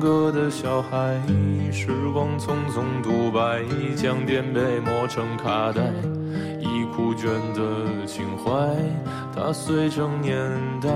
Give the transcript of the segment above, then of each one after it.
歌的小孩，时光匆匆独白，将颠沛磨成卡带，已枯卷的情怀，它碎成年代。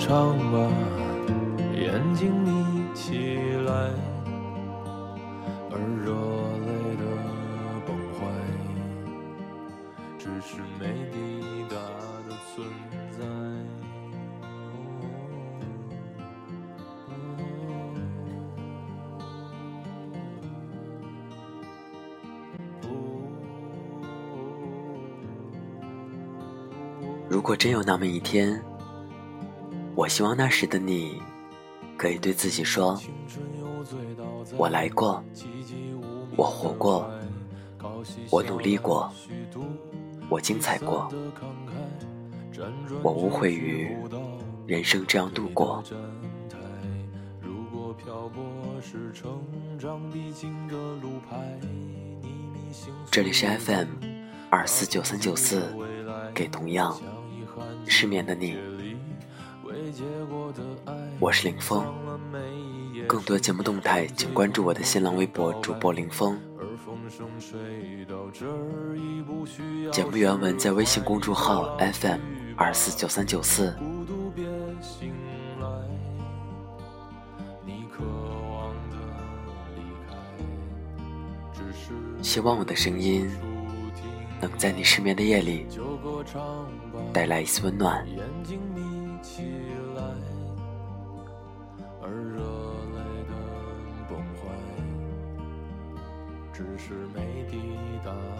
唱吧，眼睛眯起来，而热泪的崩坏，只是没抵达的存在。如果真有那么一天，希望那时的你，可以对自己说：“我来过，我活过，我努力过，我精彩过，我无悔于人生这样度过。”这里是 FM 二四九三九四，给同样失眠的你，我是林峰。更多节目动态，请关注我的新浪微博主播林峰。节目原文在微信公众号 FM 二四九三九四。希望我的声音能在你失眠的夜里带来一丝温暖。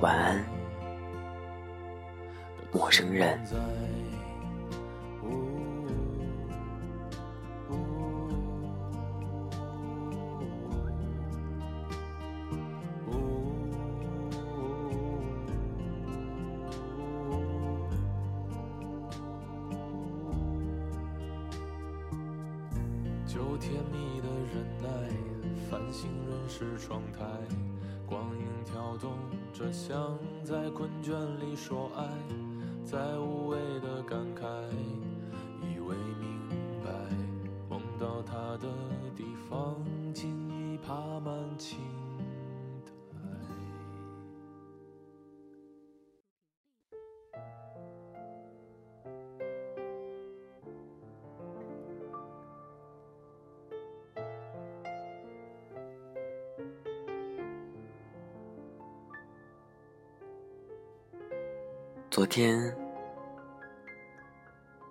晚安，陌生人。昨天，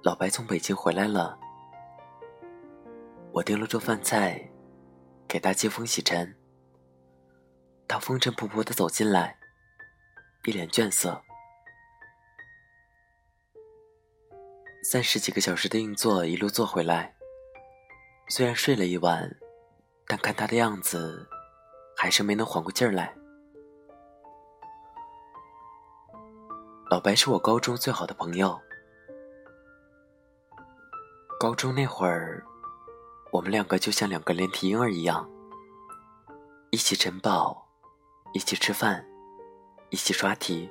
老白从北京回来了，我订了桌饭菜，给他接风洗尘。他风尘仆仆的走进来，一脸倦色。三十几个小时的硬座一路坐回来，虽然睡了一晚，但看他的样子，还是没能缓过劲儿来。老白是我高中最好的朋友。高中那会儿，我们两个就像两个连体婴儿一样，一起晨跑，一起吃饭，一起刷题。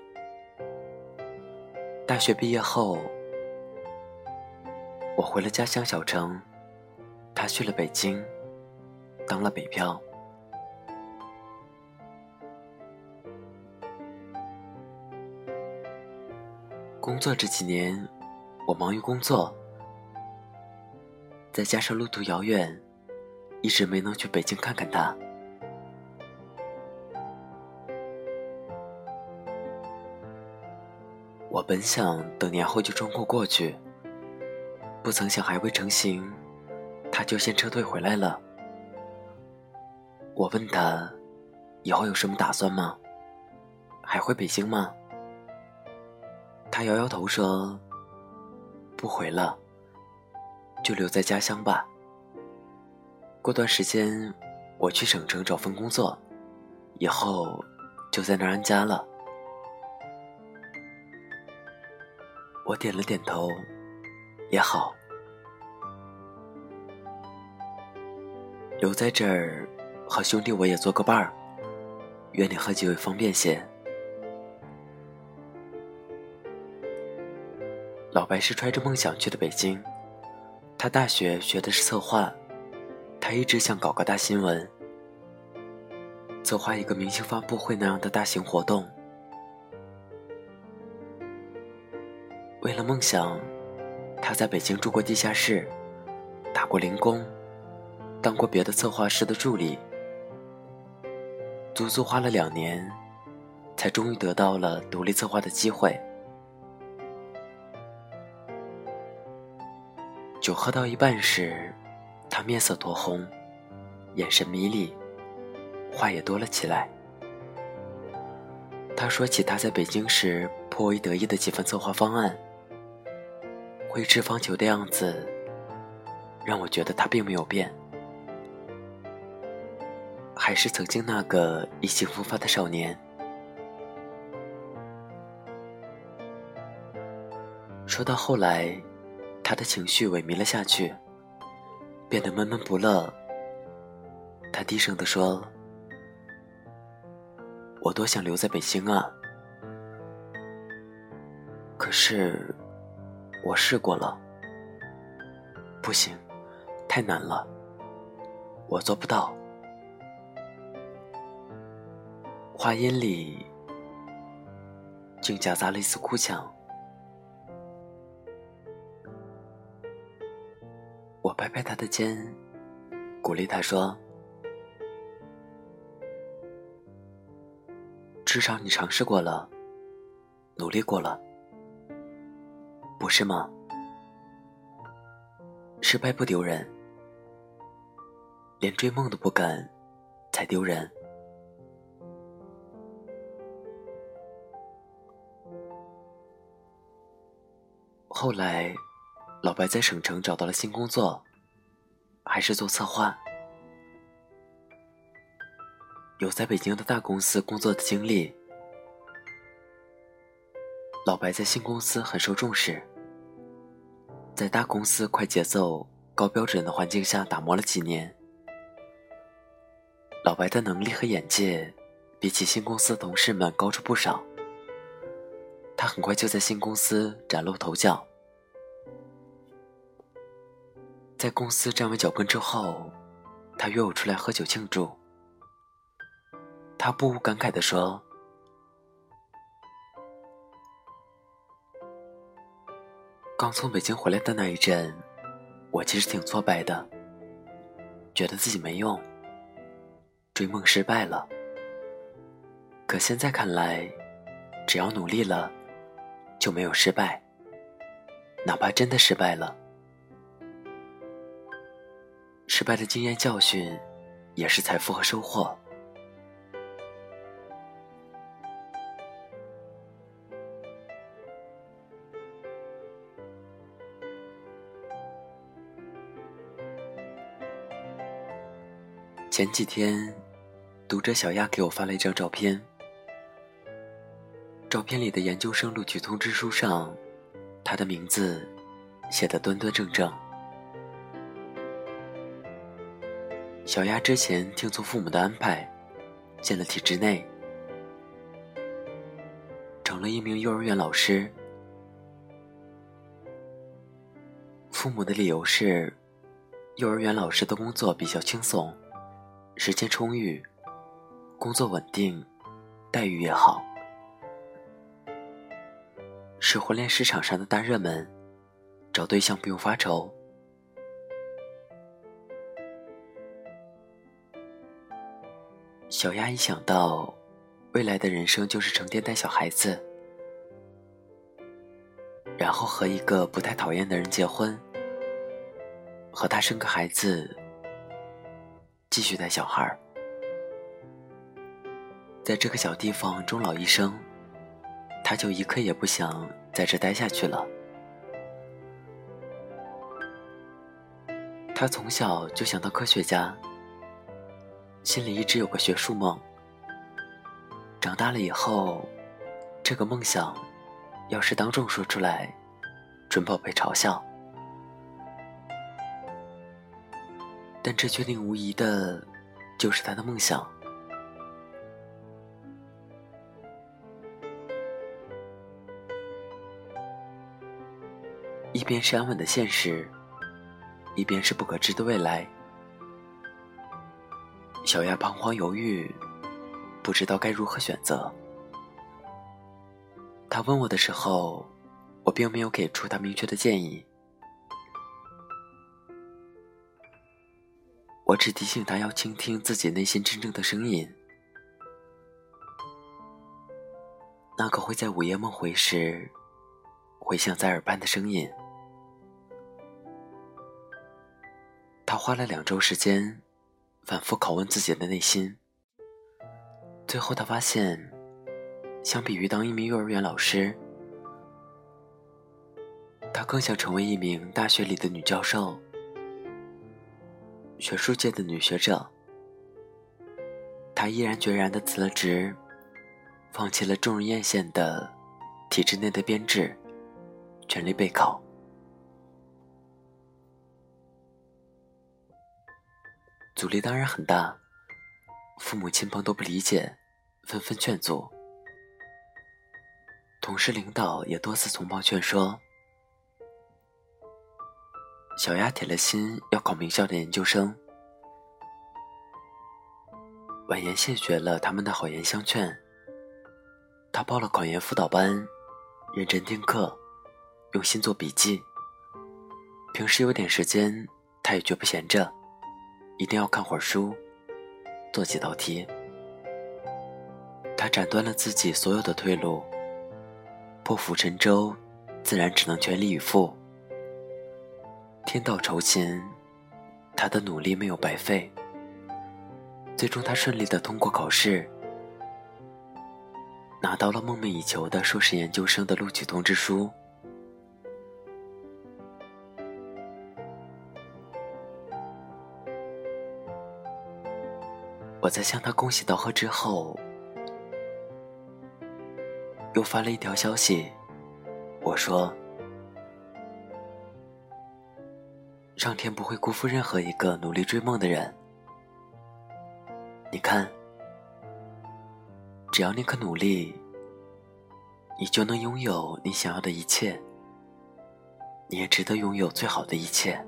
大学毕业后，我回了家乡小城，他去了北京，当了北漂。工作这几年，我忙于工作，再加上路途遥远，一直没能去北京看看他。我本想等年后就冲过过去，不曾想还未成行，他就先撤退回来了。我问他，以后有什么打算吗？还回北京吗？他摇摇头说：“不回了，就留在家乡吧。过段时间我去省城找份工作，以后就在那儿安家了。”我点了点头，也好，留在这儿和兄弟我也做个伴儿，约你喝几位方便些。老白是揣着梦想去的北京，他大学学的是策划，他一直想搞个大新闻，策划一个明星发布会那样的大型活动。为了梦想，他在北京住过地下室，打过零工，当过别的策划师的助理，足足花了两年，才终于得到了独立策划的机会。酒喝到一半时，他面色酡红，眼神迷离，话也多了起来。他说起他在北京时颇为得意的几份策划方案。挥斥方遒的样子，让我觉得他并没有变，还是曾经那个意气风发的少年。说到后来，他的情绪萎靡了下去，变得闷闷不乐。他低声地说：“我多想留在北京啊，可是……”我试过了，不行，太难了，我做不到。话音里竟夹杂了一丝哭腔。我拍拍他的肩，鼓励他说：“至少你尝试过了，努力过了。”不是吗？失败不丢人，连追梦都不敢，才丢人。后来，老白在省城找到了新工作，还是做策划。有在北京的大公司工作的经历，老白在新公司很受重视。在大公司快节奏、高标准的环境下打磨了几年，老白的能力和眼界比起新公司同事们高出不少。他很快就在新公司崭露头角。在公司站稳脚跟之后，他约我出来喝酒庆祝。他不无感慨地说。刚从北京回来的那一阵，我其实挺挫败的，觉得自己没用，追梦失败了。可现在看来，只要努力了，就没有失败。哪怕真的失败了，失败的经验教训，也是财富和收获。前几天，读者小亚给我发了一张照片。照片里的研究生录取通知书上，他的名字写得端端正正。小丫之前听从父母的安排，进了体制内，成了一名幼儿园老师。父母的理由是，幼儿园老师的工作比较轻松。时间充裕，工作稳定，待遇也好，是婚恋市场上的大热门，找对象不用发愁。小丫一想到未来的人生就是成天带小孩子，然后和一个不太讨厌的人结婚，和他生个孩子，继续带小孩儿，在这个小地方终老一生，他就一刻也不想在这待下去了。他从小就想当科学家，心里一直有个学术梦。长大了以后，这个梦想要是当众说出来，准保被嘲笑。但这确定无疑的，就是他的梦想。一边是安稳的现实。一边是不可知的未来，小亚彷徨犹豫，不知道该如何选择。他问我的时候，我并没有给出他明确的建议，我只提醒他要倾听自己内心真正的声音，那个会在午夜梦回时回响在耳畔的声音。他花了两周时间，反复拷问自己的内心。最后，他发现，相比于当一名幼儿园老师，他更想成为一名大学里的女教授，学术界的女学者。他毅然决然地辞了职，放弃了众人艳羡的体制内的编制，全力备考。阻力当然很大，父母亲朋都不理解，纷纷劝阻。同事领导也多次从旁劝说。小丫铁了心要考名校的研究生，婉言谢绝了他们的好言相劝。他报了考研辅导班，认真听课，用心做笔记。平时有点时间，他也绝不闲着。一定要看会儿书，做几道题。他斩断了自己所有的退路，破釜沉舟，自然只能全力以赴。天道酬勤，他的努力没有白费。最终，他顺利的通过考试，拿到了梦寐以求的硕士研究生的录取通知书。我在向他恭喜道贺之后，又发了一条消息，我说：“上天不会辜负任何一个努力追梦的人。你看，只要你肯努力，你就能拥有你想要的一切，你也值得拥有最好的一切。”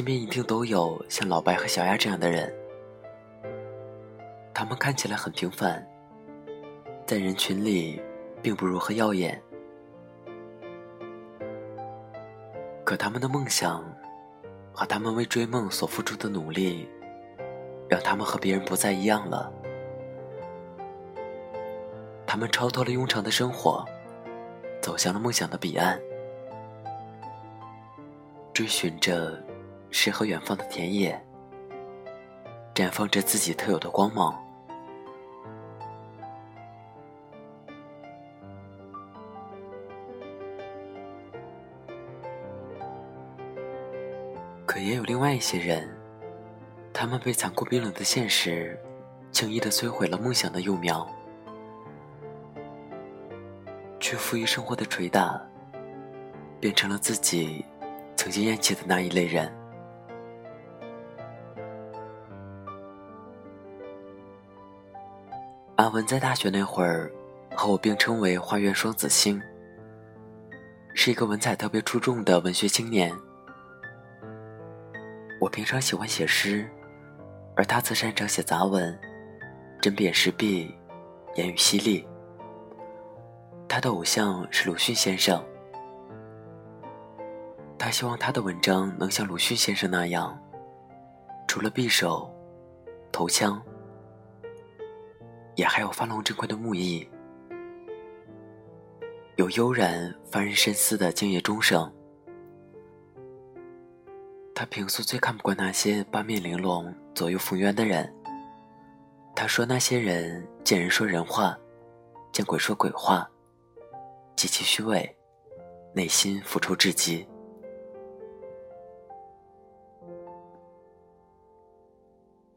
身边一定都有像老白和小丫这样的人，他们看起来很平凡，在人群里并不如何耀眼，可他们的梦想和他们为追梦所付出的努力，让他们和别人不再一样了。他们超脱了庸常的生活，走向了梦想的彼岸，追寻着。诗和远方的田野，绽放着自己特有的光芒。可也有另外一些人，他们被残酷冰冷的现实轻易的摧毁了梦想的幼苗，屈服于生活的捶打，变成了自己曾经厌弃的那一类人。文在大学那会儿，和我并称为“花园双子星”，是一个文采特别出众的文学青年。我平常喜欢写诗，而他则擅长写杂文，针砭时弊，言语犀利。他的偶像是鲁迅先生，他希望他的文章能像鲁迅先生那样，除了匕首、头枪，也还有发龙珍贵的木艺，有悠然发人深思的静夜钟声。他平素最看不惯那些八面玲珑、左右逢源的人。他说那些人见人说人话，见鬼说鬼话，极其虚伪，内心腐臭至极。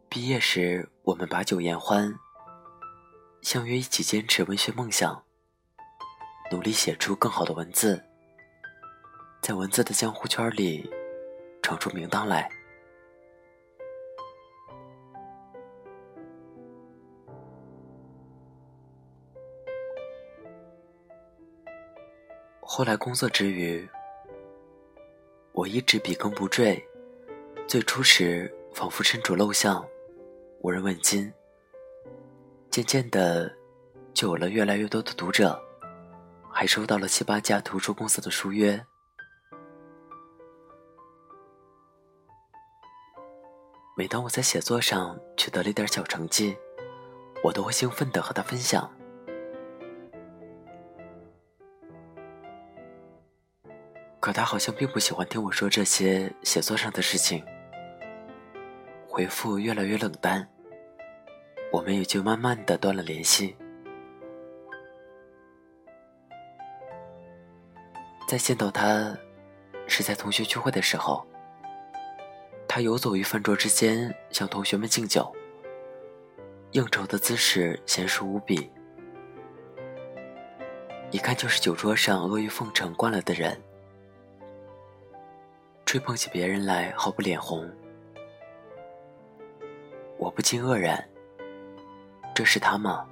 毕业时，我们把酒言欢，相约一起坚持文学梦想，努力写出更好的文字，在文字的江湖圈里。闯出名堂来。后来工作之余，我一直笔耕不缀。最初时仿佛身处陋巷，无人问津。渐渐的，就有了越来越多的读者，还收到了七八家图书公司的书约。每当我在写作上取得了一点小成绩，我都会兴奋地和他分享。可他好像并不喜欢听我说这些写作上的事情，回复越来越冷淡，我们也就慢慢的断了联系。再见到他，是在同学聚会的时候。他游走于饭桌之间，向同学们敬酒，应酬的姿势娴熟无比，一看就是酒桌上阿谀奉承惯了的人。吹捧起别人来毫不脸红，我不禁愕然：这是他吗？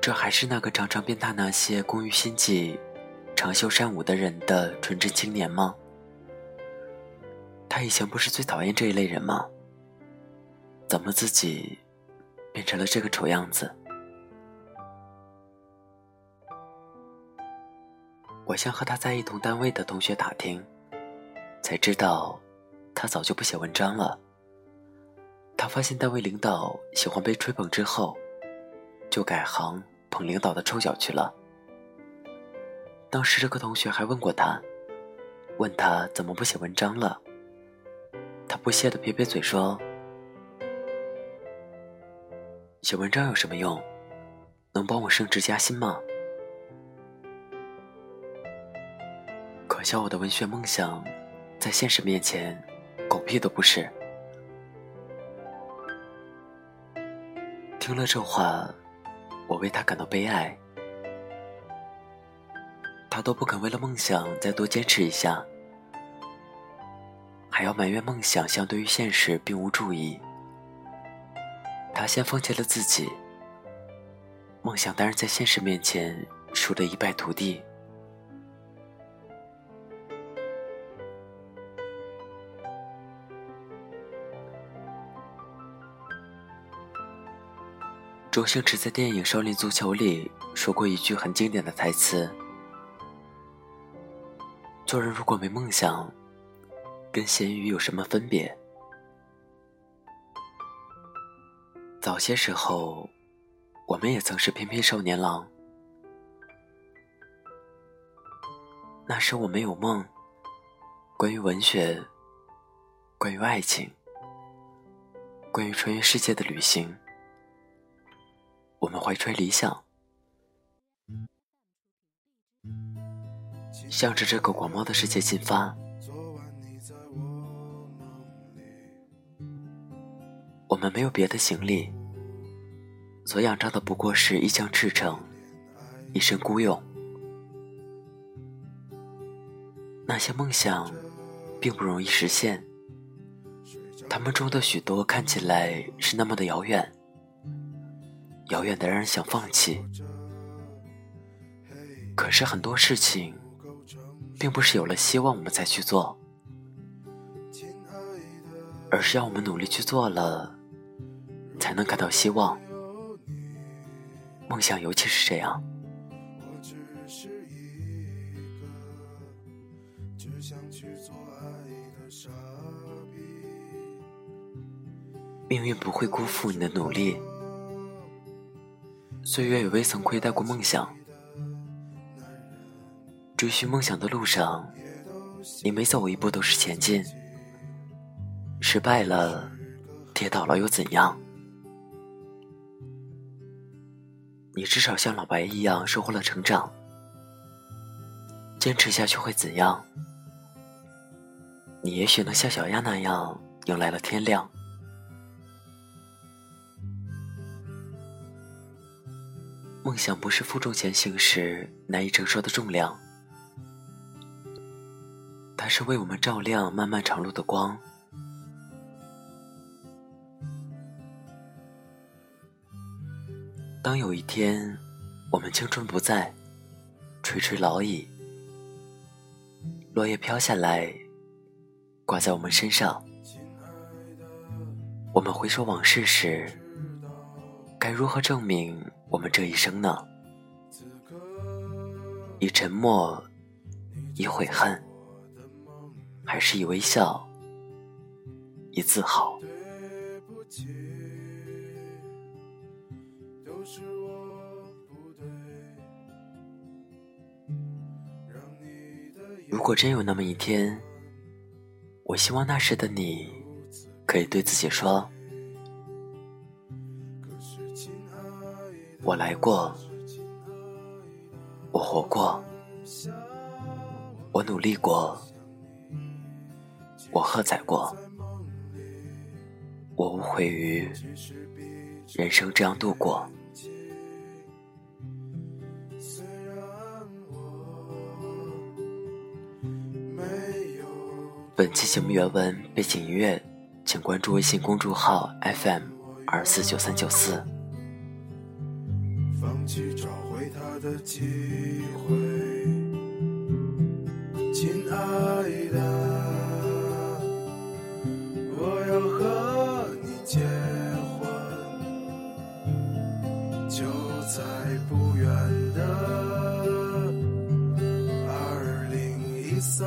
这还是那个常常鞭挞那些工于心计。长袖善舞的人的纯真青年吗？他以前不是最讨厌这一类人吗？怎么自己变成了这个丑样子？我向和他在一同单位的同学打听，才知道他早就不写文章了。他发现单位领导喜欢被吹捧之后，就改行捧领导的臭脚去了。当时这个同学还问过他，问他怎么不写文章了。他不屑的撇撇嘴说：“写文章有什么用？能帮我升职加薪吗？”可笑我的文学梦想，在现实面前，狗屁都不是。听了这话，我为他感到悲哀。他都不肯为了梦想再多坚持一下，还要埋怨梦想相对于现实并无注意。他先放弃了自己，梦想当然在现实面前输得一败涂地。周星驰在电影《少林足球》里说过一句很经典的台词。做人如果没梦想，跟咸鱼有什么分别？早些时候，我们也曾是翩翩少年郎。那时我们有梦，关于文学，关于爱情，关于穿越世界的旅行，我们怀揣理想。向着这个广袤的世界进发。我们没有别的行李，所仰仗的不过是一腔赤诚，一身孤勇。那些梦想，并不容易实现。他们中的许多看起来是那么的遥远，遥远的让人想放弃。可是很多事情。并不是有了希望我们才去做，而是要我们努力去做了，才能看到希望。梦想尤其是这样。命运不会辜负你的努力，岁月也未曾亏待过梦想。追寻梦想的路上，你每走一步都是前进。失败了，跌倒了又怎样？你至少像老白一样收获了成长。坚持下去会怎样？你也许能像小鸭那样迎来了天亮。梦想不是负重前行时难以承受的重量，它是为我们照亮漫漫长路的光。当有一天我们青春不在，垂垂老矣，落叶飘下来，挂在我们身上，我们回首往事时，该如何证明？我们这一生呢，以沉默，以悔恨，还是以微笑，以自豪？如果真有那么一天，我希望那时的你，可以对自己说。我来过，我活过，我努力过，我喝彩过，我无悔于人生这样度过。本期节目原文背景音乐，请关注微信公众号 FM 二四九三九四。去找回他的机会，亲爱的，我要和你结婚，就在不远的二零一三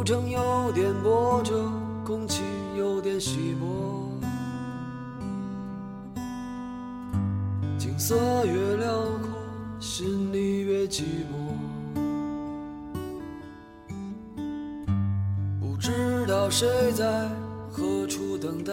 路程有点波折，空气有点稀薄，景色越辽阔，心里越寂寞。不知道谁在何处等待，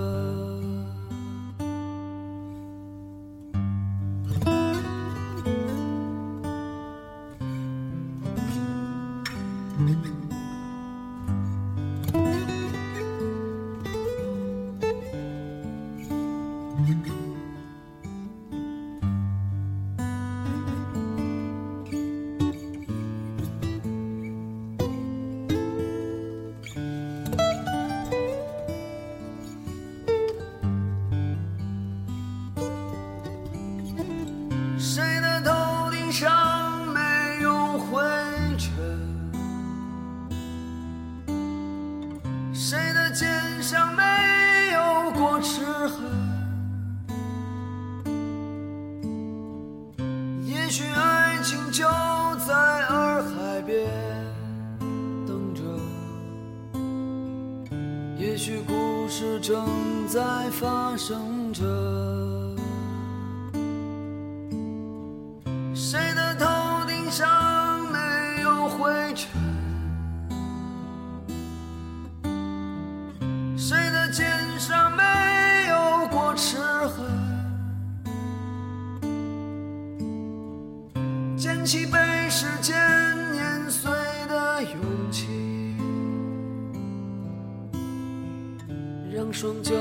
起被时间碾碎的勇气。让双脚